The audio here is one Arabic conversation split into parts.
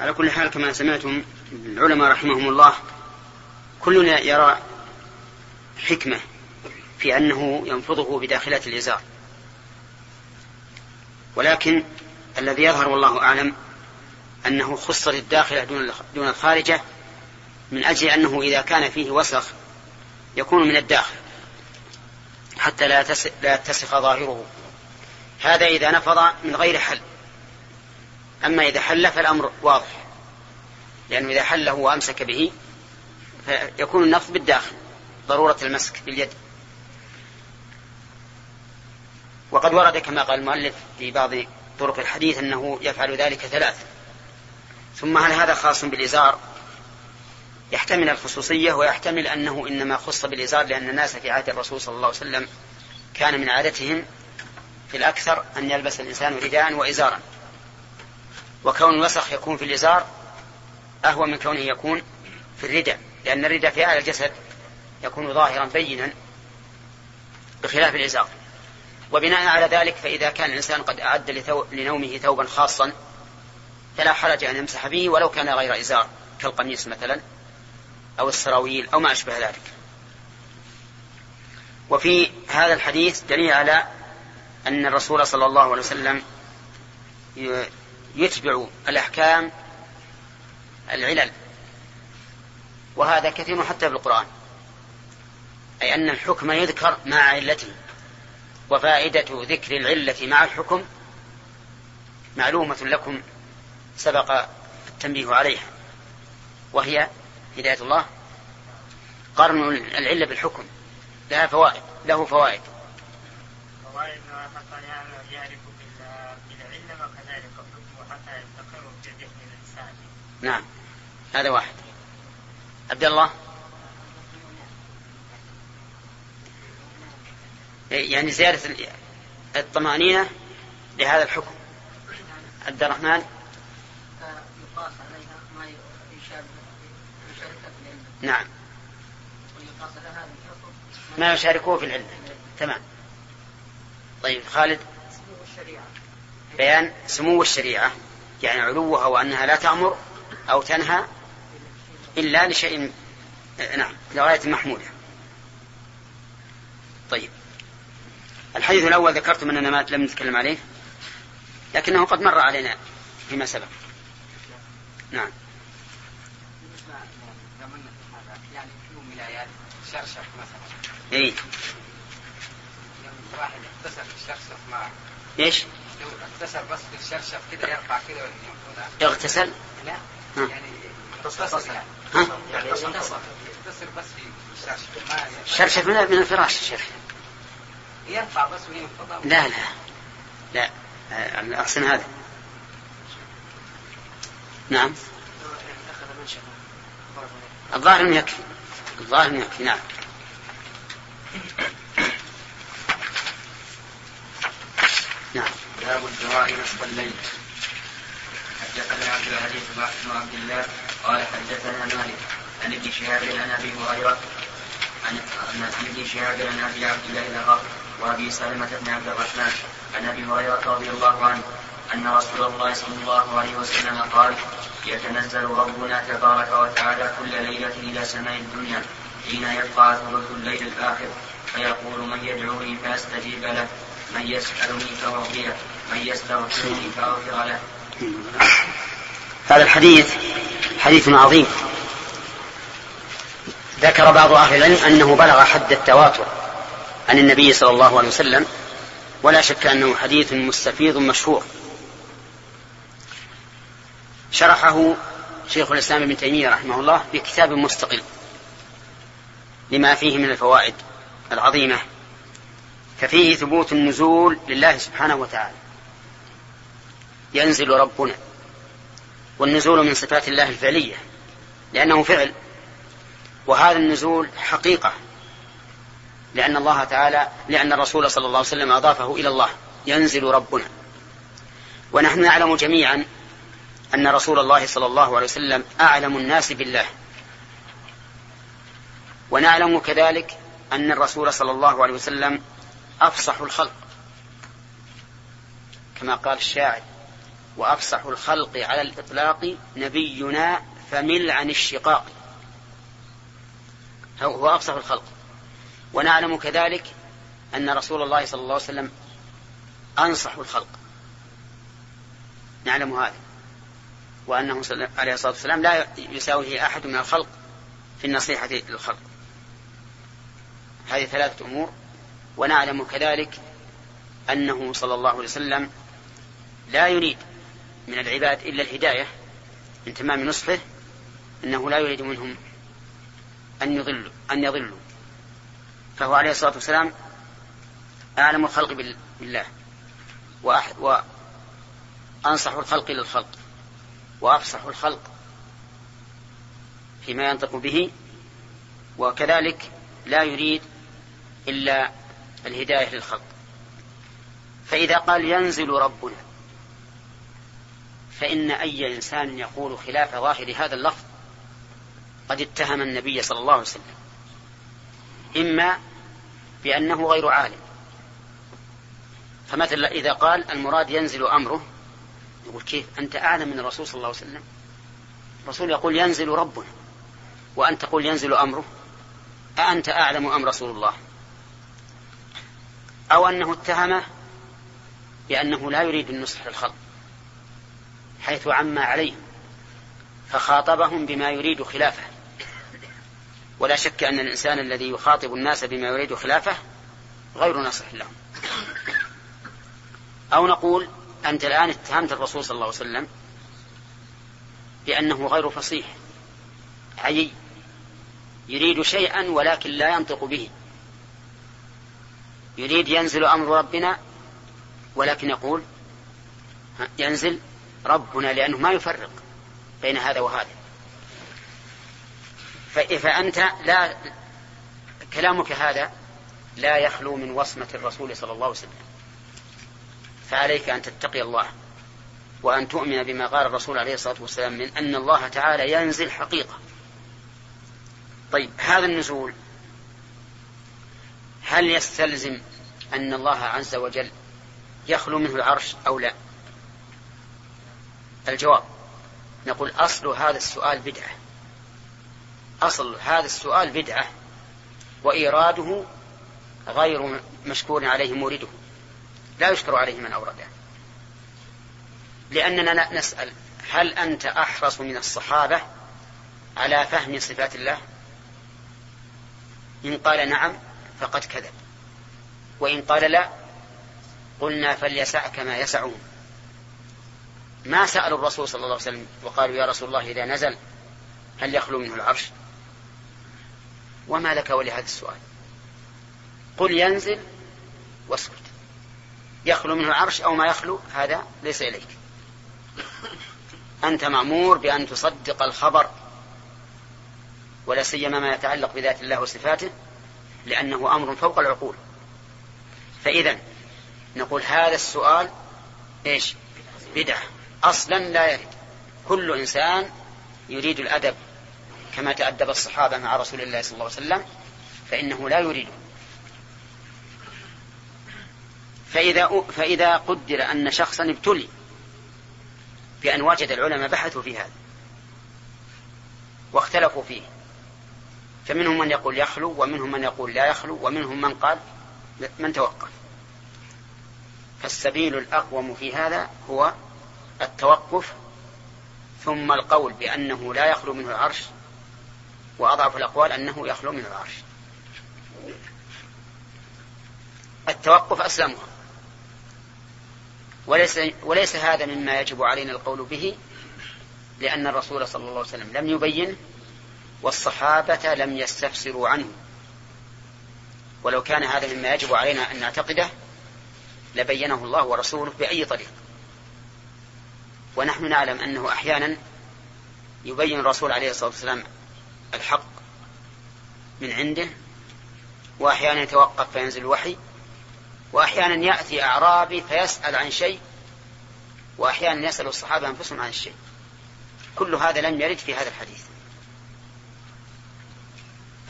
على كل حال كما سمعتم العلماء رحمهم الله كلنا يرى حكمة في أنه ينفضه بداخلة الإزار. ولكن الذي يظهر والله أعلم أنه خص الداخلة دون الخارجة من أجل أنه إذا كان فيه وسخ يكون من الداخل حتى لا يتسخ ظاهره. هذا إذا نفض من غير حل. أما إذا حل فالأمر واضح. لأنه إذا حله وأمسك به فيكون النفض بالداخل ضرورة المسك باليد. وقد ورد كما قال المؤلف في بعض طرق الحديث أنه يفعل ذلك ثلاث. ثم هل هذا خاص بالإزار؟ يحتمل الخصوصية ويحتمل أنه إنما خص بالإزار لأن الناس في عهد الرسول صلى الله عليه وسلم كان من عادتهم في الأكثر أن يلبس الإنسان رداء وإزارا. وكون الوسخ يكون في الإزار أهون من كونه يكون في الرداء لأن الرداء في أعلى الجسد يكون ظاهرا بينا بخلاف الإزار. وبناء على ذلك فإذا كان الإنسان قد أعد لنومه ثوبا خاصا فلا حرج أن يمسح به ولو كان غير إزار كالقميص مثلا أو السراويل أو ما أشبه ذلك. وفي هذا الحديث دليل على أن الرسول صلى الله عليه وسلم يتبع الأحكام العلل وهذا كثير حتى في القرآن أي أن الحكم يذكر مع علته وفائدة ذكر العلة مع الحكم معلومة لكم سبق التنبيه عليها وهي هداية الله. قرن العلة بالحكم لها فوائد له فوائد. فوائد يعرف بالعلة وكذلك الحكم حتى يستقر في ذهن الإنسان نعم. هذا واحد. عبد الله؟ يعني زيادة الطمأنينة لهذا الحكم. عبد الرحمن؟ يقاس عليها ما يشابه نعم. ما يشاركوه في العلم. تمام. طيب خالد؟ بيان. سمو الشريعة يعني علوها وأنها لا تأمر. أو تنهى إلا لشيء نعم لغاية محمودة. طيب. الحديث الأول ذكرتم أننا ما لم نتكلم عليه لكنه قد مر علينا فيما سبق. نعم. يعني في ولايات شرشف مثلا اي واحد اغتسل في الشرشف ما إيش؟ اغتسل. بس في الشرشف كده يرفع كده اغتسل؟ لا. يعني اغتسل ها؟ يعني اغتسل بس في الشرشف الشرشف من الفراش الشرشف يرفع بس وينفض. لا لا. لا. الأحسن هذا. نعم. الظاهر أنه يكفي. الظاهر أنه يكفي. نعم. نعم. باب الدعاء نصف الليل حدثنا عبد العزيز بن عبد الله قال حدثنا مالك عن ابن شهاب عن أبي هريرة عن ابن شهاب عن أبي عبد الله الاغر وأبي سلمة بن عبد الرحمن عن أبي هريرة رضي الله عنه أن رسول الله صلى الله عليه وسلم قال يتنزل ربنا تبارك وتعالى كل ليلة إلى سماء الدنيا حين يبقى ثلث الليل الآخر فيقول من يدعوني فأستجيب له من يسألني فاعطيه من يستغفرني فأغفر له. هذا الحديث حديث عظيم. ذكر بعض أهل العلم أنه بلغ حد التواتر عن النبي صلى الله عليه وسلم ولا شك أنه حديث مستفيض مشهور. شرحه شيخ الإسلام ابن تيمية رحمه الله في كتاب مستقل لما فيه من الفوائد العظيمة ففيه ثبوت النزول لله سبحانه وتعالى. ينزل ربنا والنزول من صفات الله الفعلية لأنه فعل. وهذا النزول حقيقة لأن الله تعالى لأن الرسول صلى الله عليه وسلم أضافه إلى الله ينزل ربنا. ونحن نعلم جميعا أن رسول الله صلى الله عليه وسلم أعلم الناس بالله. ونعلم كذلك أن الرسول صلى الله عليه وسلم أفصح الخلق كما قال الشاعر. وأفصح الخلق على الإطلاق نبينا فمل عن الشقاق. هو أفصح الخلق. ونعلم كذلك أن رسول الله صلى الله عليه وسلم أنصح الخلق. نعلم هذا. وأنه عليه الصلاة والسلام لا يساويه أحد من الخلق في النصيحة للخلق. هذه ثلاثة أمور. ونعلم كذلك أنه صلى الله عليه وسلم لا يريد من العباد إلا الهداية من تمام نصحه أنه لا يريد منهم أن يضلوا أن يضلوا. فهو عليه الصلاة والسلام أعلم الخلق بالله وأنصح الخلق للخلق وأفصح الخلق فيما ينطق به وكذلك لا يريد إلا الهداية للخلق. فإذا قال ينزل ربنا فإن أي إنسان يقول خلاف ظاهر هذا اللفظ قد اتهم النبي صلى الله عليه وسلم إما بأنه غير عالم. فمثلا إذا قال المراد ينزل أمره يقول كيف؟ أنت أعلم من الرسول صلى الله عليه وسلم. الرسول يقول ينزل ربنا وأنت تقول ينزل أمره أأنت أعلم أم رسول الله؟ أو أنه اتهمه بأنه لا يريد النصح للخلق. حيث عمى عليهم فخاطبهم بما يريد خلافه. ولا شك أن الإنسان الذي يخاطب الناس بما يريد خلافه غير ناصح لهم. أو نقول أنت الآن اتهمت الرسول صلى الله عليه وسلم بأنه غير فصيح عيي يريد شيئا ولكن لا ينطق به. يريد ينزل أمر ربنا ولكن يقول ينزل ربنا لأنه ما يفرق بين هذا وهذا. فأنت لا كلامك هذا لا يخلو من وصمة الرسول صلى الله عليه وسلم. فعليك أن تتقي الله وأن تؤمن بما قال الرسول عليه الصلاة والسلام من أن الله تعالى ينزل حقيقة. طيب هذا النزول هل يستلزم أن الله عز وجل يخلو منه العرش أو لا؟ الجواب. نقول أصل هذا السؤال بدعة. أصل هذا السؤال بدعة. وإيراده غير مشكور عليه مورده. لا يشكر عليه من أورده. لأننا نسأل هل أنت أحرص من الصحابة على فهم صفات الله؟ إن قال نعم فقد كذب. وإن قال لا قلنا فليسعك ما يسعهم ما سألوا الرسول صلى الله عليه وسلم وقالوا يا رسول الله إذا نزل هل يخلو منه العرش؟ وما لك ولهذا السؤال. قل ينزل واسكت. يخلو منه العرش أو ما يخلو؟ هذا ليس إليك. أنت مأمور بأن تصدق الخبر ولا سيما ما يتعلق بذات الله وصفاته لأنه أمر فوق العقول. فإذا نقول هذا السؤال إيش؟ بدعة. أصلا لا يرد. كل إنسان يريد الأدب كما تأدب الصحابة مع رسول الله صلى الله عليه وسلم فإنه لا يريده فإذا فإذا قدر أن شخصا ابتلي بأن وجد العلماء بحثوا في هذا واختلفوا فيه فمنهم من يقول يخلو ومنهم من يقول لا يخلو ومنهم من قال من توقف. فالسبيل الأقوم في هذا هو التوقف ثم القول بأنه لا يخلو منه العرش وأضعف الأقوال أنه يخلو منه العرش. التوقف أسلمها. وليس, وليس هذا مما يجب علينا القول به لأن الرسول صلى الله عليه وسلم لم يبين والصحابة لم يستفسروا عنه. ولو كان هذا مما يجب علينا أن نعتقده لبينه الله ورسوله بأي طريق ونحن نعلم أنه أحيانا يبين الرسول عليه الصلاة والسلام الحق من عنده وأحيانا يتوقف فينزل الوحي وأحيانا يأتي أعرابي فيسأل عن شيء وأحيانا يسأل الصحابة أنفسهم عن الشيء. كل هذا لم يرد في هذا الحديث.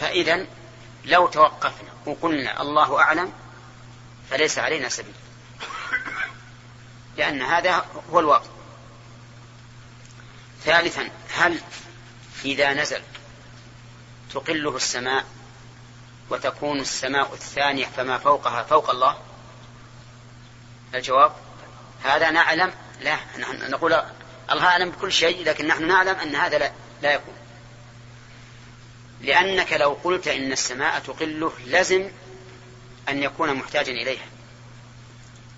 فإذا لو توقفنا وقلنا الله أعلم فليس علينا سبيل. لأن هذا هو الواقع. ثالثا هل إذا نزل تقله السماء وتكون السماء الثانية فما فوقها فوق الله؟ الجواب هذا نعلم لا نحن نقول الله أعلم بكل شيء لكن نحن نعلم أن هذا لا, لا يكون. لأنك لو قلت إن السماء تقله لزم أن يكون محتاجا إليها.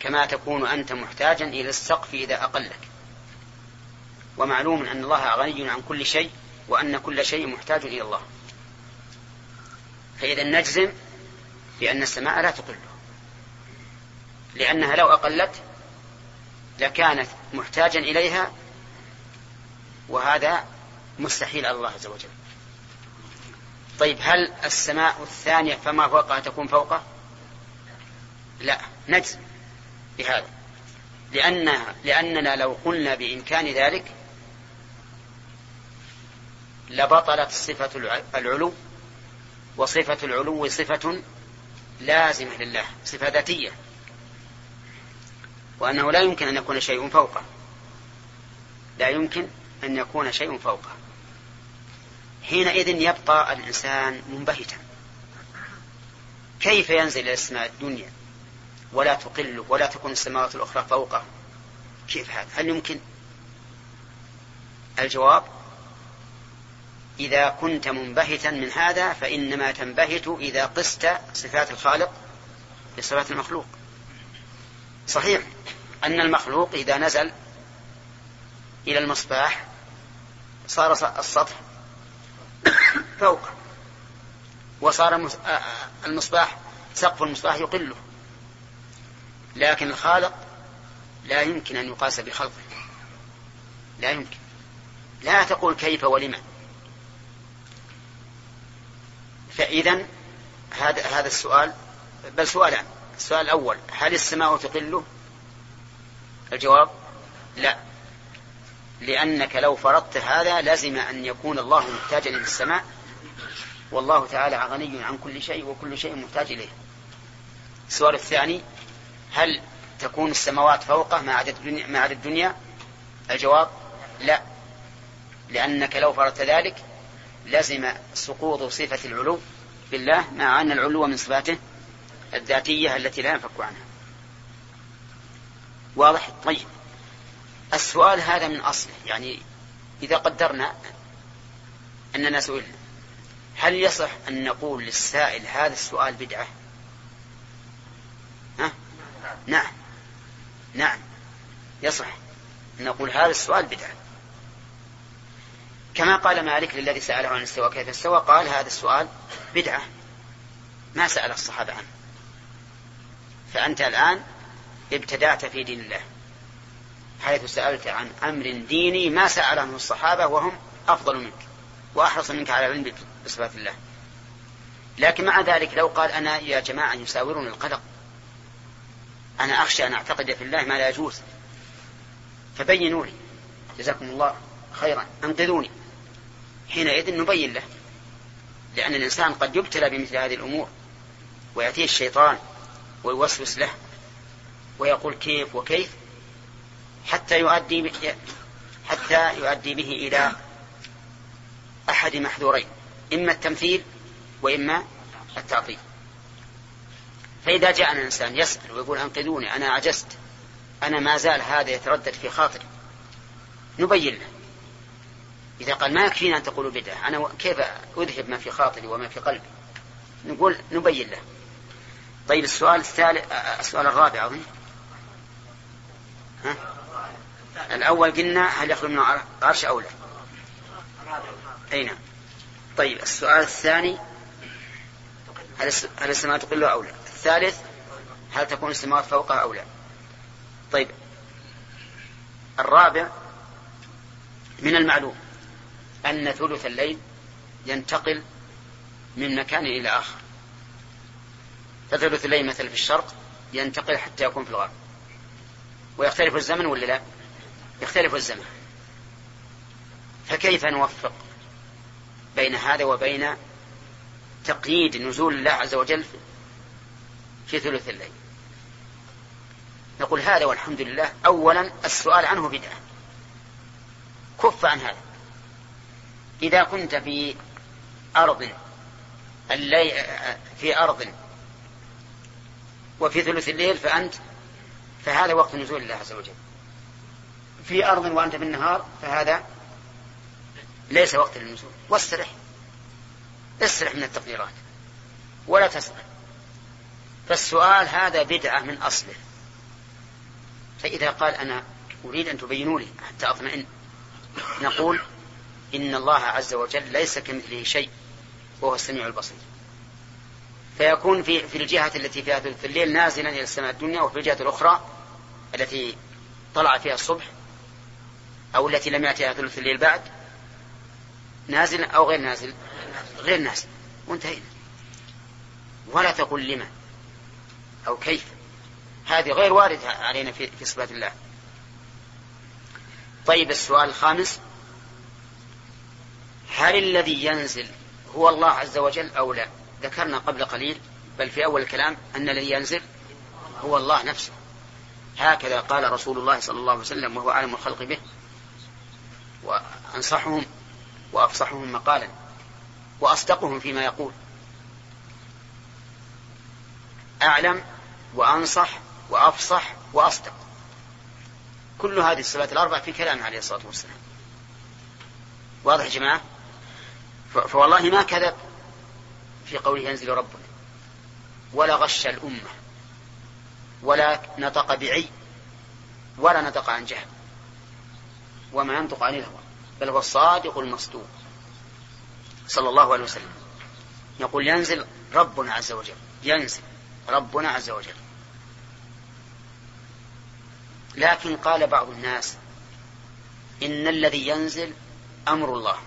كما تكون أنت محتاجا إلى السقف إذا أقلك. ومعلوم أن الله غني عن كل شيء وأن كل شيء محتاج إلى الله. فإذا نجزم بأن السماء لا تقله لأنها لو أقلت لكانت محتاجا إليها وهذا مستحيل على الله عز وجل. طيب هل السماء الثانية فما فوقها تكون فوقه؟ لا نجزم بهذا. لأنها لأننا لو قلنا بإمكان ذلك لبطلت صفة العلو وصفة العلو صفة لازمة لله صفة ذاتية. وأنه لا يمكن أن يكون شيء فوقه. لا يمكن أن يكون شيء فوقه. حينئذ يبقى الإنسان منبهتا. كيف ينزل إلى السماء الدنيا؟ ولا تقل ولا تكون السماوات الأخرى فوقه. كيف هذا؟ هل يمكن؟ الجواب إذا كنت منبهتا من هذا فإنما تنبهت إذا قست صفات الخالق بصفات المخلوق. صحيح أن المخلوق إذا نزل إلى المصباح صار السطح فوقه وصار المصباح سقف المصباح يقله. لكن الخالق لا يمكن أن يقاس بخلقه. لا يمكن. لا تقول كيف ولما فإذا هذا هذا السؤال بل سؤالان. السؤال الأول هل السماء تقله الجواب لا. لأنك لو فرضت هذا لزم أن يكون الله محتاجا إلى السماء والله تعالى غني عن كل شيء وكل شيء محتاج إليه. السؤال الثاني هل تكون السماوات فوقه مع عدد الدنيا, مع عدد الدنيا؟ الجواب لا. لأنك لو فرضت ذلك لزم سقوط صفة العلو بالله مع أن العلو من صفاته الذاتية التي لا ينفك عنها. واضح؟ طيب. السؤال هذا من أصله. يعني إذا قدرنا أننا سئلنا هل يصح أن نقول للسائل هذا السؤال بدعة؟ ها؟ نعم. نعم. يصح أن نقول هذا السؤال بدعة. كما قال مالك للذي سأله عن استوى كيف استوى قال هذا السؤال بدعة. ما سأل الصحابة عنه. فأنت الآن ابتدأت في دين الله. حيث سألت عن أمر ديني ما سأل عنه الصحابة وهم أفضل منك وأحرص منك على العلم بصفات الله. لكن مع ذلك لو قال أنا يا جماعة يساورني القلق أنا أخشى أن أعتقد في الله ما لا يجوز. فبينوا لي. جزاكم الله خيرا. أنقذوني. حينئذ نبين له لأن الإنسان قد يبتلى بمثل هذه الأمور ويأتيه الشيطان ويوسوس له ويقول كيف وكيف حتى يؤدي حتى يؤدي به إلى أحد محذورين إما التمثيل وإما التعطيل. فإذا جاءنا الإنسان يسأل ويقول أنقذوني أنا عجزت أنا ما زال هذا يتردد في خاطري نبين له. إذا قال ما يكفينا أن تقولوا بدعة أنا كيف أذهب ما في خاطري وما في قلبي؟ نقول نبين له. طيب السؤال الثالث السؤال الرابع أظن. ها؟ الأول قلنا هل يخلو من العرش أو لا؟ أي نعم. طيب السؤال الثاني هل السماء تقل أو لا؟ الثالث هل تكون السماوات فوقها أو لا؟ طيب الرابع من المعلوم. أن ثلث الليل ينتقل من مكان إلى آخر. فثلث الليل مثلا في الشرق ينتقل حتى يكون في الغرب. ويختلف الزمن ولا لا؟ يختلف الزمن. فكيف نوفق بين هذا وبين تقييد نزول الله عز وجل في ثلث الليل؟ نقول هذا والحمد لله. أولا السؤال عنه بدعة. كف عن هذا. إذا كنت في أرض اللي في أرض وفي ثلث الليل فأنت فهذا وقت نزول الله عز وجل. في أرض وأنت في النهار فهذا ليس وقت للنزول. واسترح. استرح من التقديرات. ولا تسأل فالسؤال هذا بدعة من أصله. فإذا قال أنا أريد أن تبينوا لي حتى أطمئن نقول إن الله عز وجل ليس كمثله شيء وهو السميع البصير. فيكون في في الجهة التي فيها ثلث الليل نازلا إلى السماء الدنيا وفي الجهة الأخرى التي طلع فيها الصبح أو التي لم يأتيها ثلث الليل بعد نازل أو غير نازل غير نازل. وانتهينا. ولا تقول لما أو كيف. هذه غير واردة علينا في, في صفات الله. طيب السؤال الخامس. هل الذي ينزل هو الله عز وجل أو لا؟ ذكرنا قبل قليل بل في أول الكلام أن الذي ينزل هو الله نفسه. هكذا قال رسول الله صلى الله عليه وسلم وهو أعلم الخلق به وأنصحهم وأفصحهم مقالا وأصدقهم فيما يقول. أعلم وأنصح وأفصح وأصدق. كل هذه الصفات الأربع في كلام عليه الصلاة والسلام. واضح يا جماعة؟ فوالله ما كذب في قوله ينزل ربنا ولا غش الأمة. ولا نطق بعي. ولا نطق عن جهل. وما ينطق عن الهوى. بل هو الصادق المصدوق. صلى الله عليه وسلم. يقول ينزل ربنا عز وجل. ينزل ربنا عز وجل. لكن قال بعض الناس إن الذي ينزل أمر الله.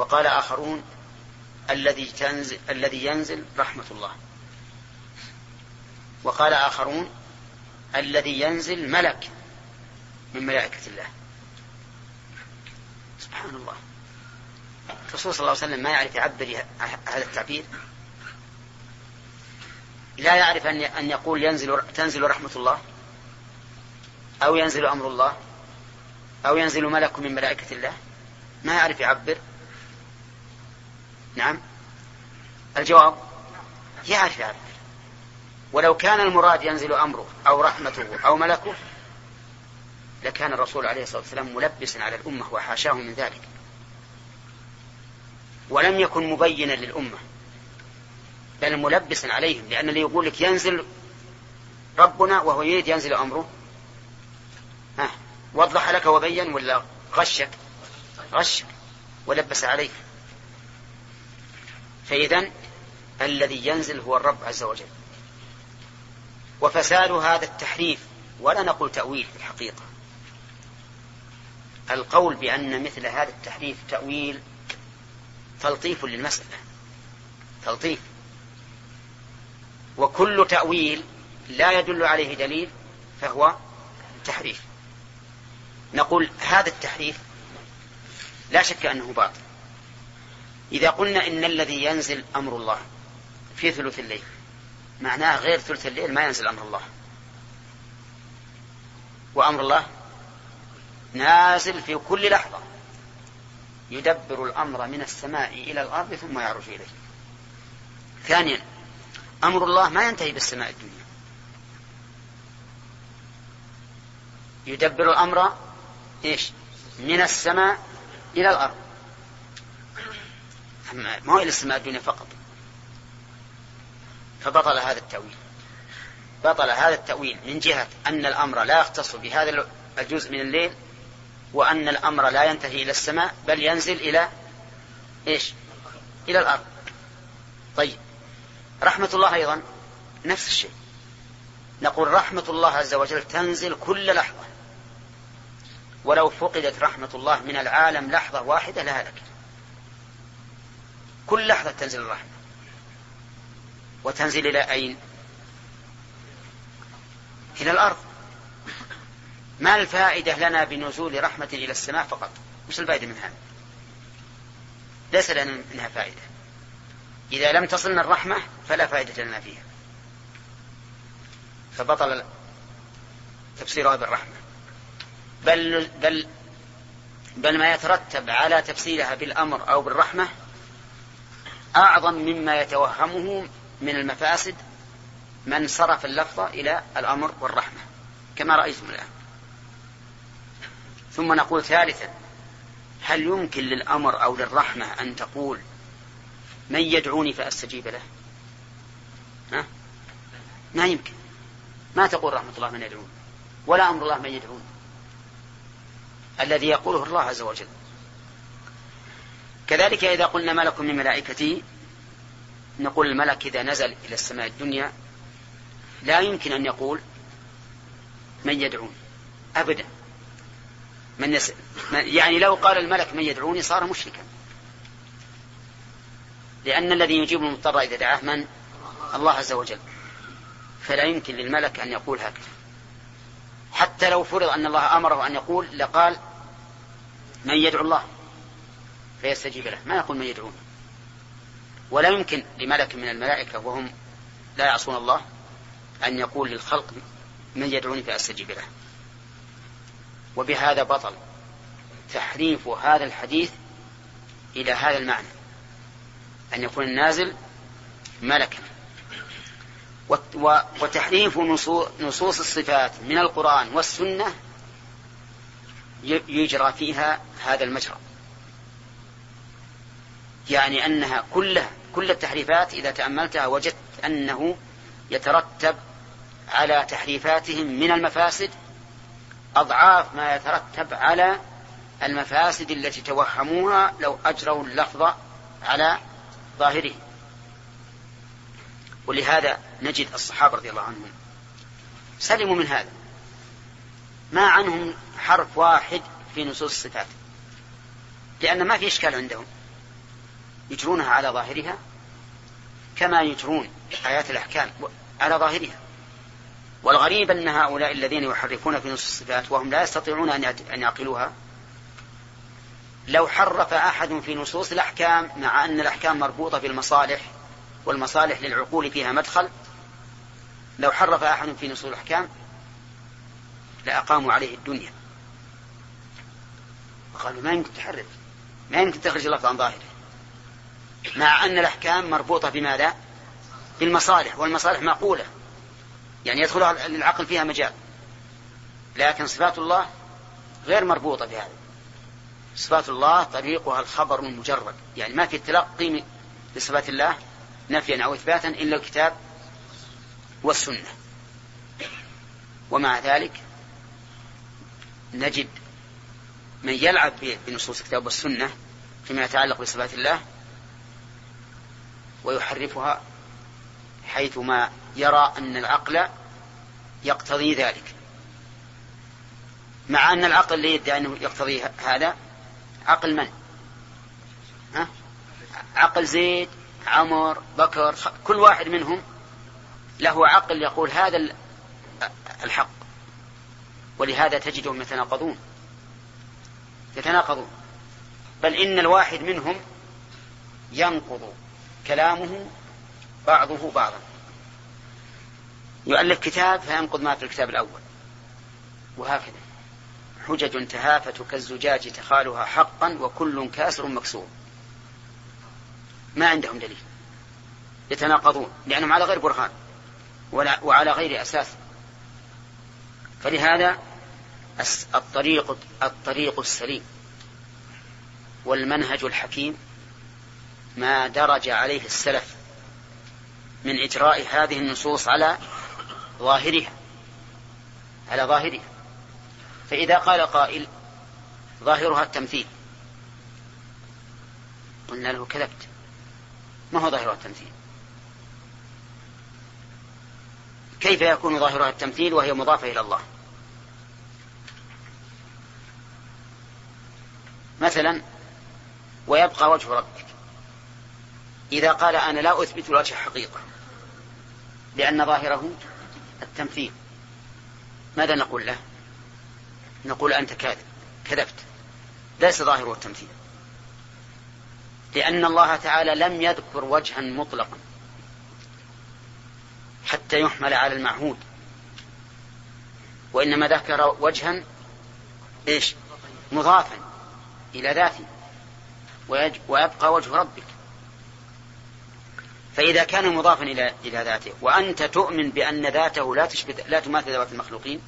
وقال آخرون الذي تنزل الذي ينزل رحمة الله. وقال آخرون الذي ينزل ملك من ملائكة الله. سبحان الله. الرسول صلى الله عليه وسلم ما يعرف يعبر هذا التعبير. لا يعرف أن أن يقول ينزل تنزل رحمة الله أو ينزل أمر الله أو ينزل ملك من ملائكة الله. ما يعرف يعبر. نعم. الجواب يعرف يعبر ولو كان المراد ينزل أمره أو رحمته أو ملكه لكان الرسول عليه الصلاة والسلام ملبسا على الأمة وحاشاه من ذلك. ولم يكن مبينا للأمة بل ملبسا عليهم لأن اللي يقول لك ينزل ربنا وهو يريد ينزل أمره ها وضح لك وبين ولا غشك؟ غشك ولبس عليك فإذا الذي ينزل هو الرب عز وجل. وفساد هذا التحريف ولا نقول تأويل في الحقيقة. القول بأن مثل هذا التحريف تأويل تلطيف للمسألة. تلطيف. وكل تأويل لا يدل عليه دليل فهو تحريف. نقول هذا التحريف لا شك أنه باطل. إذا قلنا إن الذي ينزل أمر الله في ثلث الليل معناه غير ثلث الليل ما ينزل أمر الله. وأمر الله نازل في كل لحظة. يدبر الأمر من السماء إلى الأرض ثم يعرج إليه. ثانيا أمر الله ما ينتهي بالسماء الدنيا. يدبر الأمر إيش؟ من السماء إلى الأرض. ما هو إلى السماء الدنيا فقط. فبطل هذا التأويل. بطل هذا التأويل من جهة أن الأمر لا يختص بهذا الجزء من الليل وأن الأمر لا ينتهي إلى السماء بل ينزل إلى إيش؟ إلى الأرض. طيب. رحمة الله أيضا نفس الشيء. نقول رحمة الله عز وجل تنزل كل لحظة. ولو فقدت رحمة الله من العالم لحظة واحدة لهلك كل لحظة تنزل الرحمة. وتنزل إلى أين؟ إلى الأرض. ما الفائدة لنا بنزول رحمة إلى السماء فقط؟ وش الفائدة من هذا؟ ليس لنا منها فائدة. إذا لم تصلنا الرحمة فلا فائدة لنا فيها. فبطل تفسيرها بالرحمة بل بل بل ما يترتب على تفسيرها بالأمر أو بالرحمة أعظم مما يتوهمه من المفاسد من صرف اللفظ إلى الأمر والرحمة كما رأيتم الآن. ثم نقول ثالثا هل يمكن للأمر أو للرحمة أن تقول من يدعوني فأستجيب له؟ ها؟ ما يمكن. ما تقول رحمة الله من يدعون؟ ولا أمر الله من يدعون. الذي يقوله الله عز وجل. كذلك إذا قلنا ملك من ملائكته نقول الملك إذا نزل إلى السماء الدنيا لا يمكن أن يقول من يدعون أبدا. من يس... يعني لو قال الملك من يدعوني صار مشركا. لأن الذي يجيب المضطر إذا دعاه من؟ الله عز وجل. فلا يمكن للملك أن يقول هكذا. حتى لو فرض أن الله أمره أن يقول لقال من يدعو الله. فيستجيب له. ما يقول من يدعون. ولا يمكن لملك من الملائكة وهم لا يعصون الله أن يقول للخلق من يدعوني فأستجيب له. وبهذا بطل تحريف هذا الحديث إلى هذا المعنى أن يكون النازل ملكا. وتحريف نصوص الصفات من القرآن والسنة يجرى فيها هذا المجرى. يعني أنها كلها كل التحريفات إذا تأملتها وجدت أنه يترتب على تحريفاتهم من المفاسد أضعاف ما يترتب على المفاسد التي توهموها لو أجروا اللفظ على ظاهره. ولهذا نجد الصحابة رضي الله عنهم سلموا من هذا. ما عنهم حرف واحد في نصوص الصفات لأن ما في إشكال عندهم. يجرونها على ظاهرها كما يجرون آيات الأحكام على ظاهرها. والغريب أن هؤلاء الذين يحرفون في نصوص الصفات وهم لا يستطيعون أن يعقلوها لو حرف أحد في نصوص الأحكام مع أن الأحكام مربوطة بالمصالح والمصالح للعقول فيها مدخل لو حرف أحد في نصوص الأحكام لأقاموا عليه الدنيا. وقالوا ما يمكن تحرف ما يمكن تخرج اللفظ عن ظاهره. مع أن الأحكام مربوطة بماذا؟ بالمصالح والمصالح معقولة. يعني يدخل العقل فيها مجال. لكن صفات الله غير مربوطة بهذا. صفات الله طريقها الخبر المجرد. يعني ما في تلقي بصفات الله نفيا أو إثباتا إلا الكتاب والسنة. ومع ذلك نجد من يلعب بنصوص الكتاب والسنة فيما يتعلق بصفات الله ويحرفها حيثما يرى أن العقل يقتضي ذلك مع أن العقل اللي يدعي أنه يقتضي هذا عقل من؟ ها؟ عقل زيد عمر بكر كل واحد منهم له عقل يقول هذا الحق ولهذا تجدهم يتناقضون يتناقضون بل إن الواحد منهم ينقض كلامه بعضه بعضا. يؤلف كتاب فينقض ما في الكتاب الأول. وهكذا. حجج تهافت كالزجاج تخالها حقا وكل كاسر مكسور. ما عندهم دليل. يتناقضون. لأنهم على غير برهان. وعلى غير أساس. فلهذا الطريق الطريق السليم. والمنهج الحكيم ما درج عليه السلف من إجراء هذه النصوص على ظاهرها على ظاهرها. فإذا قال قائل ظاهرها التمثيل قلنا له كذبت ما هو ظاهرها التمثيل؟ كيف يكون ظاهرها التمثيل وهي مضافة إلى الله؟ مثلا ويبقى وجه ربك. إذا قال أنا لا أثبت الوجه حقيقة لأن ظاهره التمثيل. ماذا نقول له؟ نقول أنت كاذب كذبت. ليس ظاهره التمثيل. لأن الله تعالى لم يذكر وجها مطلقا حتى يحمل على المعهود. وإنما ذكر وجها إيش؟ مضافا إلى ذاته. ويبقى وجه ربك. فإذا كان مضافا إلى إلى ذاته وأنت تؤمن بأن ذاته لا تشبه لا تماثل ذوات المخلوقين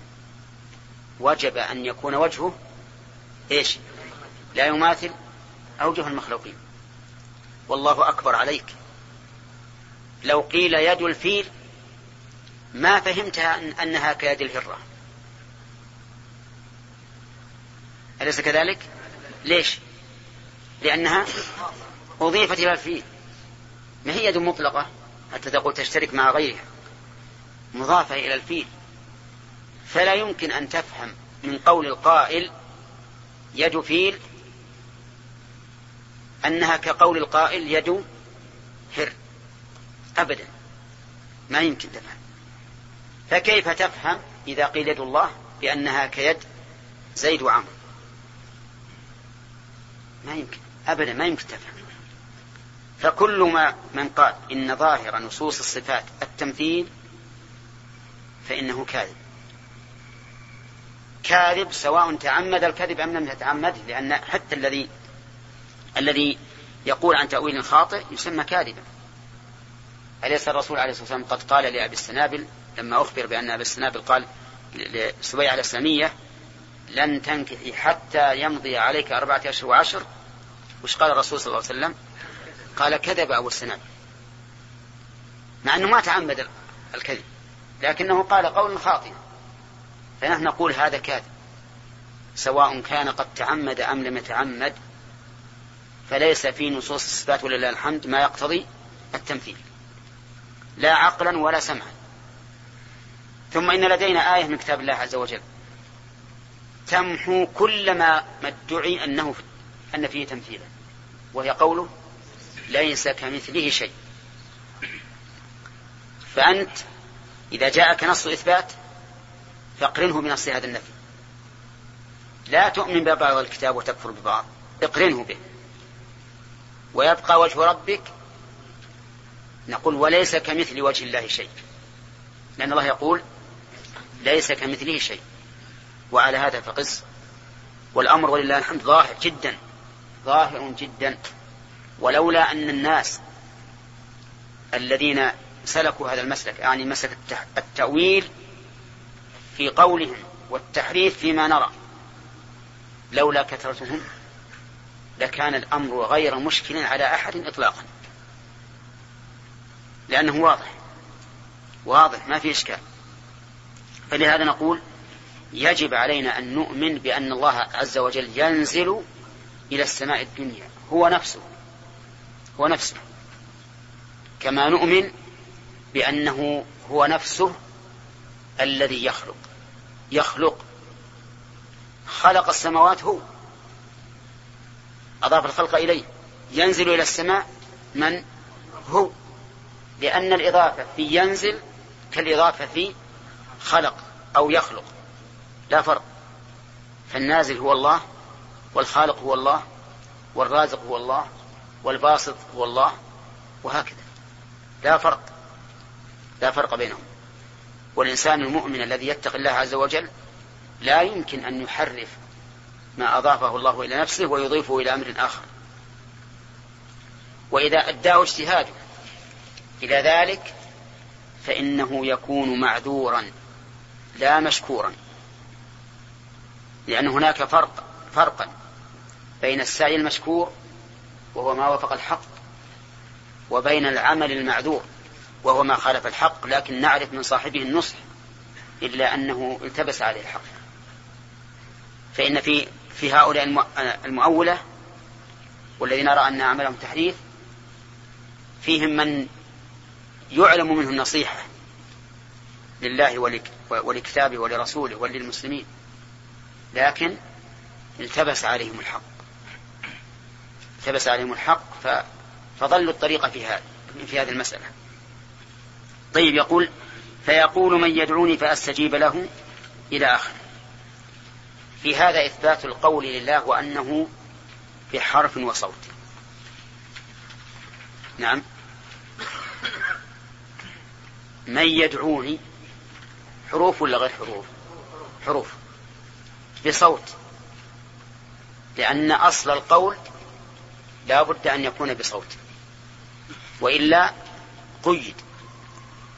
وجب أن يكون وجهه إيش؟ لا يماثل أوجه المخلوقين والله أكبر عليك لو قيل يد الفيل ما فهمتها أنها كيد الهرة أليس كذلك؟ ليش؟ لأنها أضيفت إلى الفيل ما هي يد مطلقة؟ حتى تقول تشترك مع غيرها مضافة إلى الفيل. فلا يمكن أن تفهم من قول القائل يد فيل أنها كقول القائل يد هر. أبدا. ما يمكن تفهم. فكيف تفهم إذا قيل يد الله بأنها كيد زيد وعمر؟ ما يمكن. أبدا ما يمكن تفهم. فكل ما من قال إن ظاهر نصوص الصفات التمثيل فإنه كاذب. كاذب سواء تعمد الكذب أم لم يتعمد لأن حتى الذي الذي يقول عن تأويل خاطئ يسمى كاذبا. أليس الرسول عليه الصلاة والسلام قد قال لأبي السنابل لما أخبر بأن أبي السنابل قال لسبيعة الإسلامية لن تنكحي حتى يمضي عليك أربعة أشهر وعشر وش قال الرسول صلى الله عليه وسلم؟ قال كذب أبو السنابل مع أنه ما تعمد الكذب لكنه قال قول خاطئ فنحن نقول هذا كاذب سواء كان قد تعمد أم لم يتعمد فليس في نصوص الصفات ولله الحمد ما يقتضي التمثيل. لا عقلا ولا سمعا. ثم إن لدينا آية من كتاب الله عز وجل تمحو كل ما ادعي أنه أن فيه تمثيلا وهي قوله ليس كمثله شيء. فأنت إذا جاءك نص إثبات فاقرنه بنص هذا النفي. لا تؤمن ببعض الكتاب وتكفر ببعض. اقرنه به. ويبقى وجه ربك نقول وليس كمثل وجه الله شيء. لأن الله يقول ليس كمثله شيء. وعلى هذا فقس. والأمر ولله الحمد ظاهر جدا. ظاهر جدا. ولولا أن الناس الذين سلكوا هذا المسلك يعني مسلك التأويل في قولهم والتحريف فيما نرى لولا كثرتهم لكان الأمر غير مشكل على أحد إطلاقا. لأنه واضح واضح ما في إشكال. فلهذا نقول يجب علينا أن نؤمن بأن الله عز وجل ينزل إلى السماء الدنيا هو نفسه. هو نفسه كما نؤمن بأنه هو نفسه الذي يخلق. يخلق. خلق السماوات هو. أضاف الخلق إليه. ينزل إلى السماء من هو. لأن الإضافة في ينزل كالإضافة في خلق أو يخلق. لا فرق. فالنازل هو الله والخالق هو الله والرازق هو الله والباسط هو الله وهكذا. لا فرق لا فرق بينهم. والإنسان المؤمن الذي يتقي الله عز وجل لا يمكن أن يحرف ما أضافه الله إلى نفسه ويضيفه إلى أمر آخر. وإذا أداه اجتهاده إلى ذلك فإنه يكون معذورا لا مشكورا. لأن هناك فرق فرقا بين السعي المشكور وهو ما وافق الحق وبين العمل المعذور وهو ما خالف الحق لكن نعرف من صاحبه النصح إلا أنه التبس عليه الحق. فإن في في هؤلاء المؤولة والذين نرى أن عملهم تحريف فيهم من يعلم منه النصيحة لله ولكتابه ولرسوله وللمسلمين لكن التبس عليهم الحق. التبس عليهم الحق فضلوا الطريق في هذا في هذه المسألة. طيب يقول فيقول من يدعوني فأستجيب له إلى آخره في هذا إثبات القول لله وأنه بحرف وصوت. نعم. من يدعوني حروف ولا غير حروف؟ حروف. بصوت. لأن أصل القول لا بد أن يكون بصوت. وإلا قيد.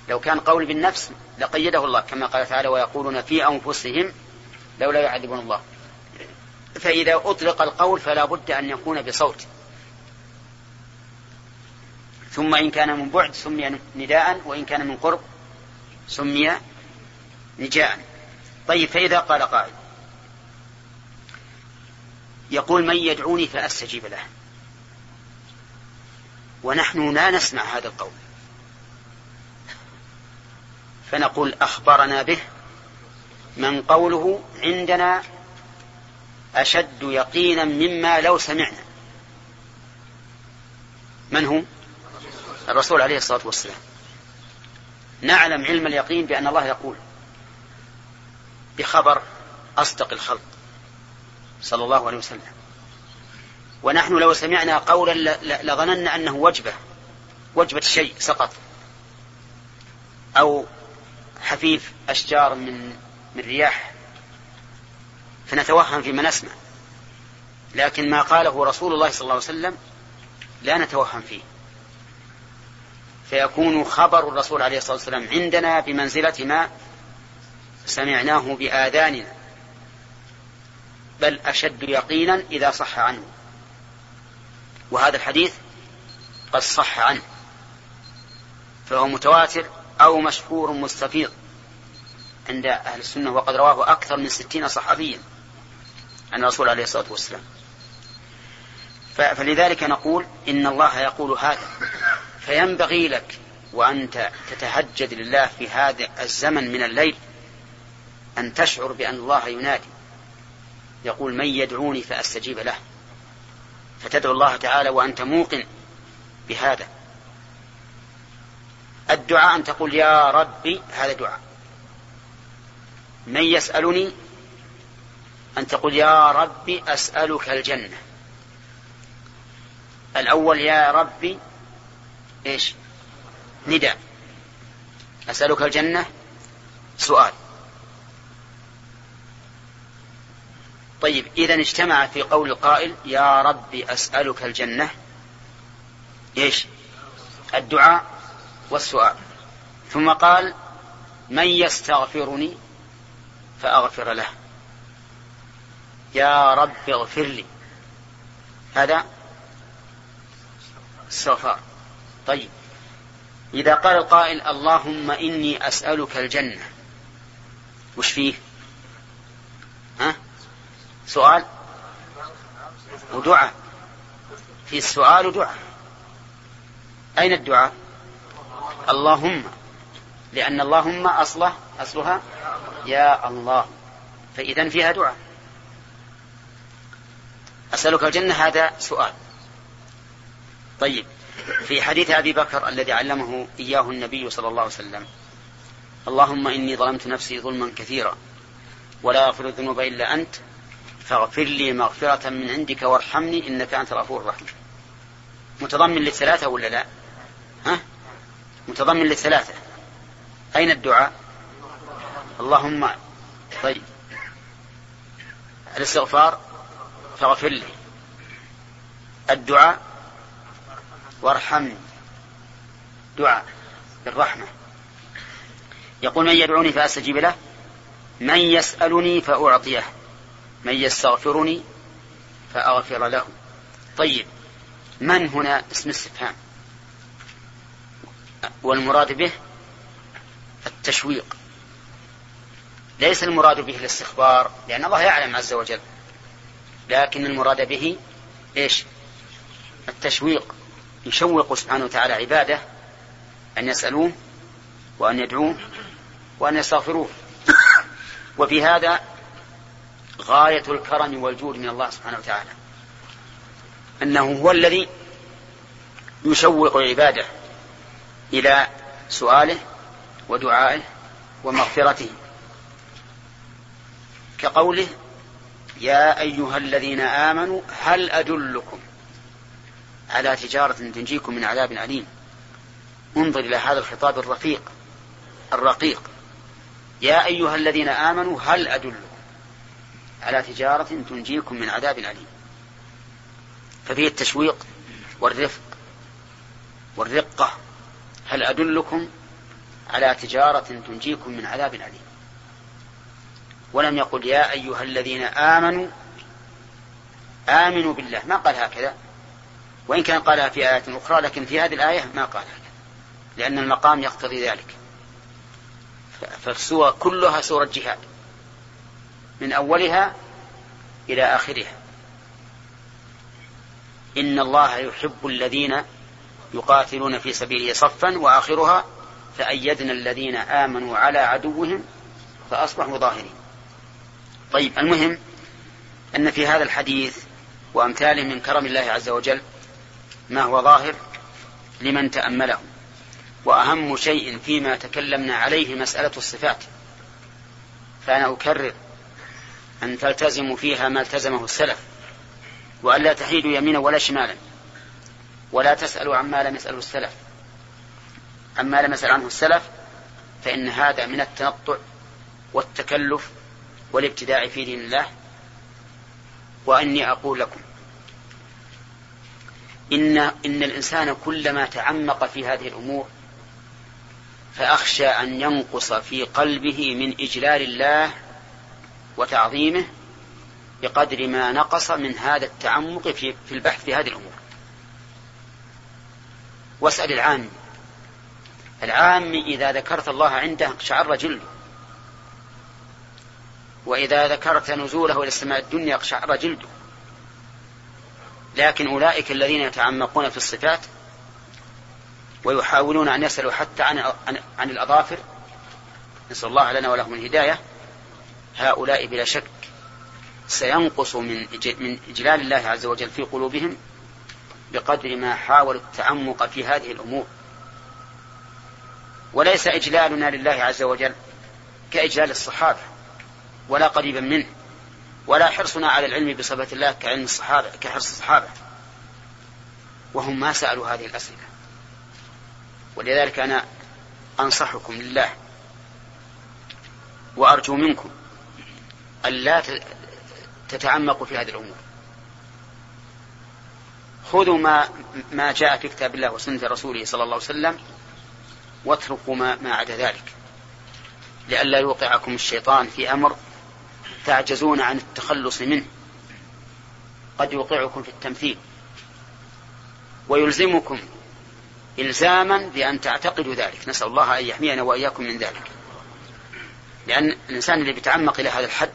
لو كان قول بالنفس لقيده الله كما قال تعالى ويقولون في أنفسهم لولا يعذبون الله. فإذا أطلق القول فلا بد أن يكون بصوت. ثم إن كان من بعد سمي نداء وإن كان من قرب سمي نجاء. طيب فإذا قال قائل يقول من يدعوني فأستجيب له. ونحن لا نسمع هذا القول. فنقول أخبرنا به من قوله عندنا أشد يقينا مما لو سمعنا. من هو؟ الرسول عليه الصلاة والسلام. نعلم علم اليقين بأن الله يقول بخبر أصدق الخلق صلى الله عليه وسلم. ونحن لو سمعنا قولا لظننا أنه وجبة وجبة شيء سقط. أو حفيف أشجار من من رياح. فنتوهم فيما نسمع. لكن ما قاله رسول الله صلى الله عليه وسلم لا نتوهم فيه. فيكون خبر الرسول عليه الصلاة والسلام عندنا بمنزلة ما سمعناه بآذاننا. بل أشد يقينا إذا صح عنه. وهذا الحديث قد صح عنه. فهو متواتر أو مشهور مستفيض عند أهل السنة وقد رواه أكثر من ستين صحابيا عن الرسول عليه الصلاة والسلام. فلذلك نقول إن الله يقول هذا. فينبغي لك وأنت تتهجد لله في هذا الزمن من الليل أن تشعر بأن الله ينادي يقول من يدعوني فأستجيب له. فتدعو الله تعالى وأنت موقن بهذا. الدعاء أن تقول يا ربي هذا دعاء. من يسألني أن تقول يا ربي أسألك الجنة. الأول يا ربي إيش؟ نداء. أسألك الجنة؟ سؤال. طيب إذا اجتمع في قول القائل يا ربي أسألك الجنة. إيش؟ الدعاء والسؤال. ثم قال من يستغفرني فأغفر له. يا رب اغفر لي. هذا استغفار. طيب إذا قال القائل اللهم إني أسألك الجنة وش فيه؟ سؤال؟ ودعاء. في السؤال ودعاء. أين الدعاء؟ اللهم. لأن اللهم أصله أصلها يا الله. فإذا فيها دعاء. أسألك الجنة هذا سؤال. طيب. في حديث أبي بكر الذي علمه إياه النبي صلى الله عليه وسلم. اللهم إني ظلمت نفسي ظلما كثيرا. ولا يغفر الذنوب إلا أنت. فاغفر لي مغفرة من عندك وارحمني إنك أنت الغفور الرحيم. متضمن للثلاثة ولا لا؟ ها؟ متضمن للثلاثة. أين الدعاء؟ اللهم طيب. الاستغفار فاغفر لي. الدعاء وارحمني. دعاء بالرحمة. يقول من يدعوني فأستجيب له؟ من يسألني فأعطيه. من يستغفرني فأغفر له. طيب من هنا اسم استفهام والمراد به التشويق. ليس المراد به الاستخبار لأن الله يعلم عز وجل لكن المراد به إيش؟ التشويق. يشوق سبحانه وتعالى عباده أن يسألوه وأن يدعوه وأن يستغفروه. وفي هذا غاية الكرم والجود من الله سبحانه وتعالى. أنه هو الذي يشوق عباده إلى سؤاله ودعائه ومغفرته. كقوله يا أيها الذين آمنوا هل أدلكم على تجارة تنجيكم من عذاب أليم؟ انظر إلى هذا الخطاب الرفيق الرقيق. يا أيها الذين آمنوا هل أدلكم؟ على تجارة تنجيكم من عذاب أليم. ففيه التشويق والرفق. والرقة. هل أدلكم على تجارة تنجيكم من عذاب أليم؟ ولم يقل يا أيها الذين آمنوا آمنوا بالله. ما قال هكذا؟ وإن كان قالها في آيات أخرى لكن في هذه الآية ما قال هكذا. لأن المقام يقتضي ذلك. فالسور كلها سورة جهاد. من أولها إلى آخرها. إن الله يحب الذين يقاتلون في سبيله صفا وآخرها فأيدنا الذين آمنوا على عدوهم فأصبحوا ظاهرين. طيب المهم أن في هذا الحديث وأمثاله من كرم الله عز وجل ما هو ظاهر لمن تأمله. وأهم شيء فيما تكلمنا عليه مسألة الصفات. فأنا أكرر أن تلتزموا فيها ما التزمه السلف وألا تحيدوا يمينا ولا شمالا ولا تسألوا عما لم يسأله السلف. عما لم يسأل عنه السلف فإن هذا من التنطع والتكلف والابتداع في دين الله. وأني أقول لكم إن إن الإنسان كلما تعمق في هذه الأمور فأخشى أن ينقص في قلبه من إجلال الله وتعظيمه بقدر ما نقص من هذا التعمق في في البحث في هذه الأمور. واسأل العام. العام إذا ذكرت الله عنده شعر جلده وإذا ذكرت نزوله إلى السماء الدنيا شعر جلده لكن أولئك الذين يتعمقون في الصفات ويحاولون أن يسألوا حتى عن عن الأظافر. نسأل الله لنا ولهم الهداية. هؤلاء بلا شك سينقص من من إجلال الله عز وجل في قلوبهم بقدر ما حاولوا التعمق في هذه الأمور. وليس إجلالنا لله عز وجل كإجلال الصحابة ولا قريبا منه ولا حرصنا على العلم بصفة الله كعلم الصحابة كحرص الصحابة. وهم ما سألوا هذه الأسئلة. ولذلك أنا أنصحكم لله وأرجو منكم ألا تتعمقوا في هذه الأمور. خذوا ما ما جاء في كتاب الله وسنة رسوله صلى الله عليه وسلم واتركوا ما ما عدا ذلك. لئلا يوقعكم الشيطان في أمر تعجزون عن التخلص منه. قد يوقعكم في التمثيل. ويلزمكم إلزاما بأن تعتقدوا ذلك. نسأل الله أن يحمينا وإياكم من ذلك. لأن الإنسان اللي بيتعمق إلى هذا الحد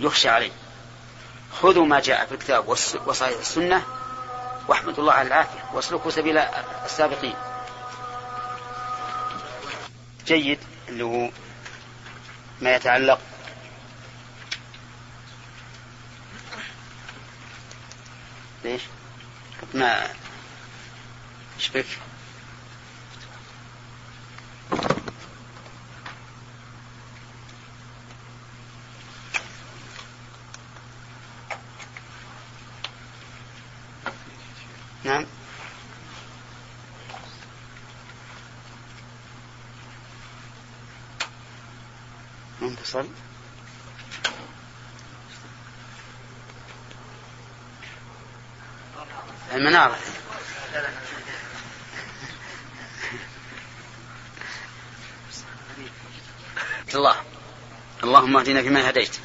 يخشى عليه خذوا ما جاء في الكتاب وصحيح السنة واحمدوا الله على العافية واسلكوا سبيل السابقين جيد اللي هو ما يتعلق ليش؟ ما إيش؟ نعم منفصل المنارة. الله. اللهم اهدنا فيما هديت.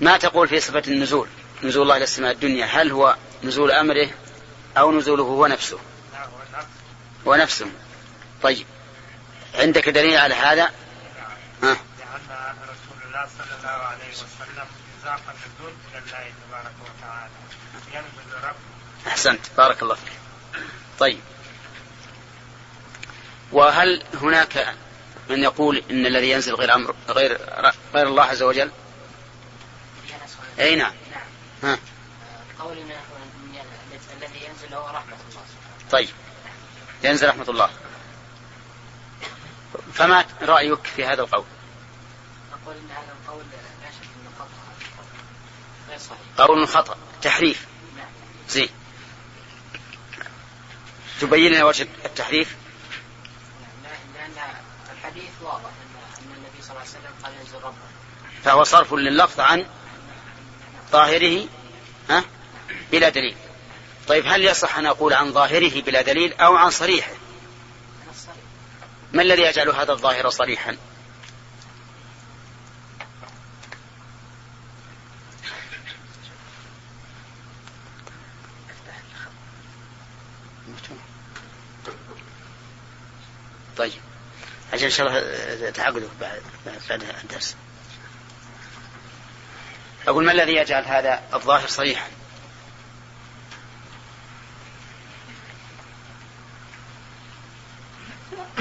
ما تقول في صفة النزول؟ نزول الله إلى السماء الدنيا. هل هو نزول أمره أو نزوله هو نفسه؟ هو نفسه. طيب. عندك دليل على هذا ها؟ لأن رسول الله صلى الله عليه وسلم يضاف النزول إلى الله تبارك وتعالى ينزل ربه أحسنت بارك الله فيك طيب وهل هناك من يقول إن الذي ينزل غير أمر غير غير الله عز وجل؟ أي نعم. ها. قولنا الذي ينزل هو رحمة الله. طيب. ينزل رحمة الله. فما رأيك في هذا القول؟ أقول أن هذا القول لا شك أنه خطأ غير صحيح. قول خطأ تحريف. نعم. زين. تبين لنا وجه التحريف؟ الحديث واضح أن النبي صلى الله عليه وسلم قال ينزل ربه فهو صرف لللفظ عن ظاهره ها بلا دليل طيب هل يصح أن أقول عن ظاهره بلا دليل أو عن صريحه ما الذي يجعل هذا الظاهر صريحا؟ طيب. عشان إن شاء الله تعقدوا بعد بعد الدرس. أقول ما الذي يجعل هذا الظاهر صريحا؟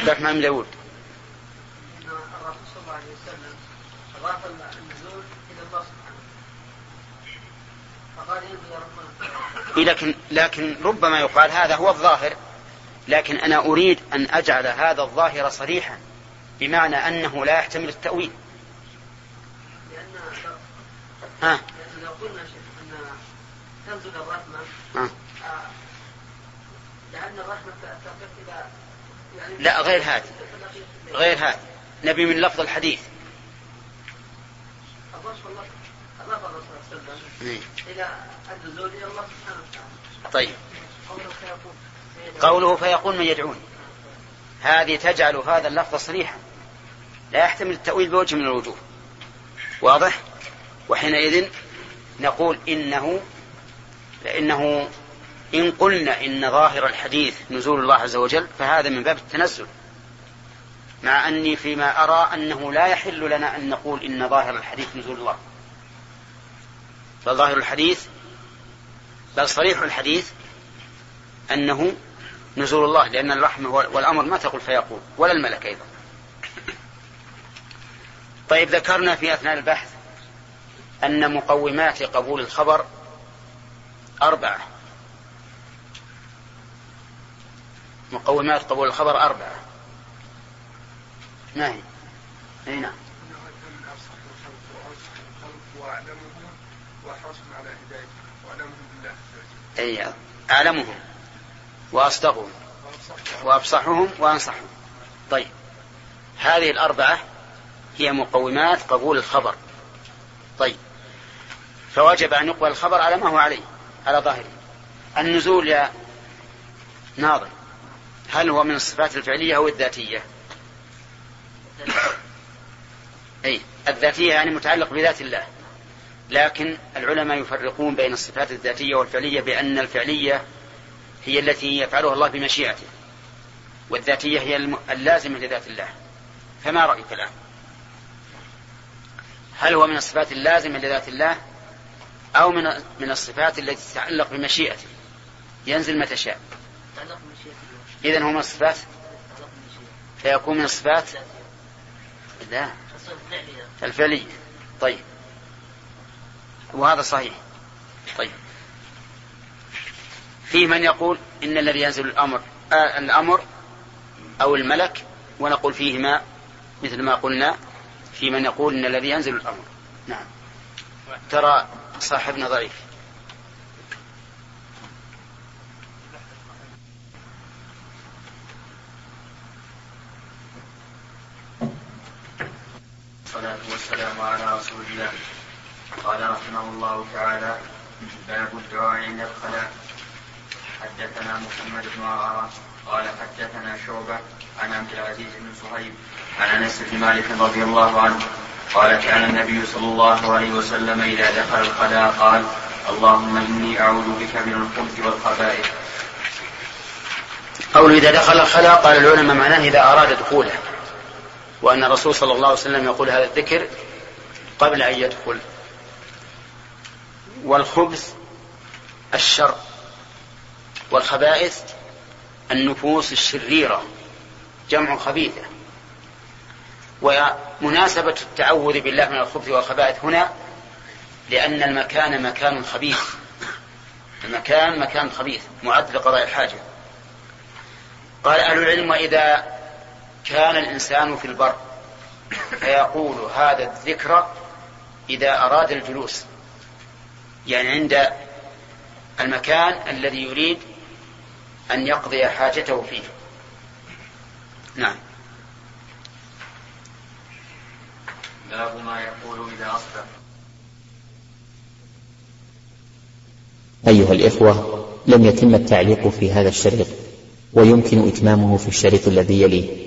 الرحمن داود. الرسول صلى الله عليه وسلم النزول إلى الله فقال لكن لكن ربما يقال هذا هو الظاهر. لكن أنا أريد أن أجعل هذا الظاهر صريحا بمعنى أنه لا يحتمل التأويل. لأن ها؟ لأن لو قلنا أن تنزل الرحمة لأن الرحمة تقف إلى لا غير هذا. غير هذا. نبي من لفظ الحديث. طيب. قوله فيقول من يدعون. هذه تجعل هذا اللفظ صريحا. لا يحتمل التأويل بوجه من الوجوه. واضح؟ وحينئذ نقول إنه لأنه إن قلنا إن ظاهر الحديث نزول الله عز وجل فهذا من باب التنزل. مع أني فيما أرى أنه لا يحل لنا أن نقول إن ظاهر الحديث نزول الله. فظاهر الحديث بل صريح الحديث أنه نزول الله لأن الرحمة والأمر ما تقول فيقول ولا الملك أيضا. طيب ذكرنا في أثناء البحث أن مقومات قبول الخبر أربعة. مقومات قبول الخبر أربعة. ما هي؟ أي نعم. أي أعلمهم وأصدقهم وأفصحهم وأنصحهم. طيب. هذه الأربعة هي مقومات قبول الخبر. طيب. فوجب أن يقبل الخبر على ما هو عليه على ظاهره. النزول يا ناظر هل هو من الصفات الفعلية أو الذاتية؟ أي الذاتية يعني متعلق بذات الله. لكن العلماء يفرقون بين الصفات الذاتية والفعلية بأن الفعلية هي التي يفعلها الله بمشيئته والذاتية هي اللازمة لذات الله. فما رأيك الآن؟ هل هو من الصفات اللازمة لذات الله أو من من الصفات التي تتعلق بمشيئته؟ ينزل متى شاء. إذن هو من الصفات فيكون من الصفات لا. الفعلية طيب. وهذا صحيح. طيب. في من يقول إن الذي ينزل الأمر آه الأمر أو الملك ونقول فيهما مثل ما قلنا في من يقول إن الذي ينزل الأمر. نعم. ترى صاحبنا ضعيف. والصلاة والسلام على رسول الله. قال رحمه الله تعالى باب الدعاء عند الخلاء. حدثنا محمد بن عرارة قال حدثنا شعبة عن عبد العزيز بن صهيب عن أنس بن مالك رضي الله عنه قال كان النبي صلى الله عليه وسلم إذا دخل الخلاء قال اللهم إني أعوذ بك من الخبث والخبائث. قول إذا دخل الخلاء قال العلماء معناه إذا أراد دخوله. وأن الرسول صلى الله عليه وسلم يقول هذا الذكر قبل أن يدخل. والخبث الشر والخبائث النفوس الشريرة جمع خبيثة. ومناسبة التعوذ بالله من الخبث والخبائث هنا لأن المكان مكان خبيث. المكان مكان خبيث معد لقضاء الحاجة. قال أهل العلم وإذا كان الإنسان في البر. فيقول هذا الذكر إذا أراد الجلوس. يعني عند المكان الذي يريد أن يقضي حاجته فيه. نعم. باب ما يقول إذا أصبح. أيها الإخوة لم يتم التعليق في هذا الشريط ويمكن إتمامه في الشريط الذي يليه.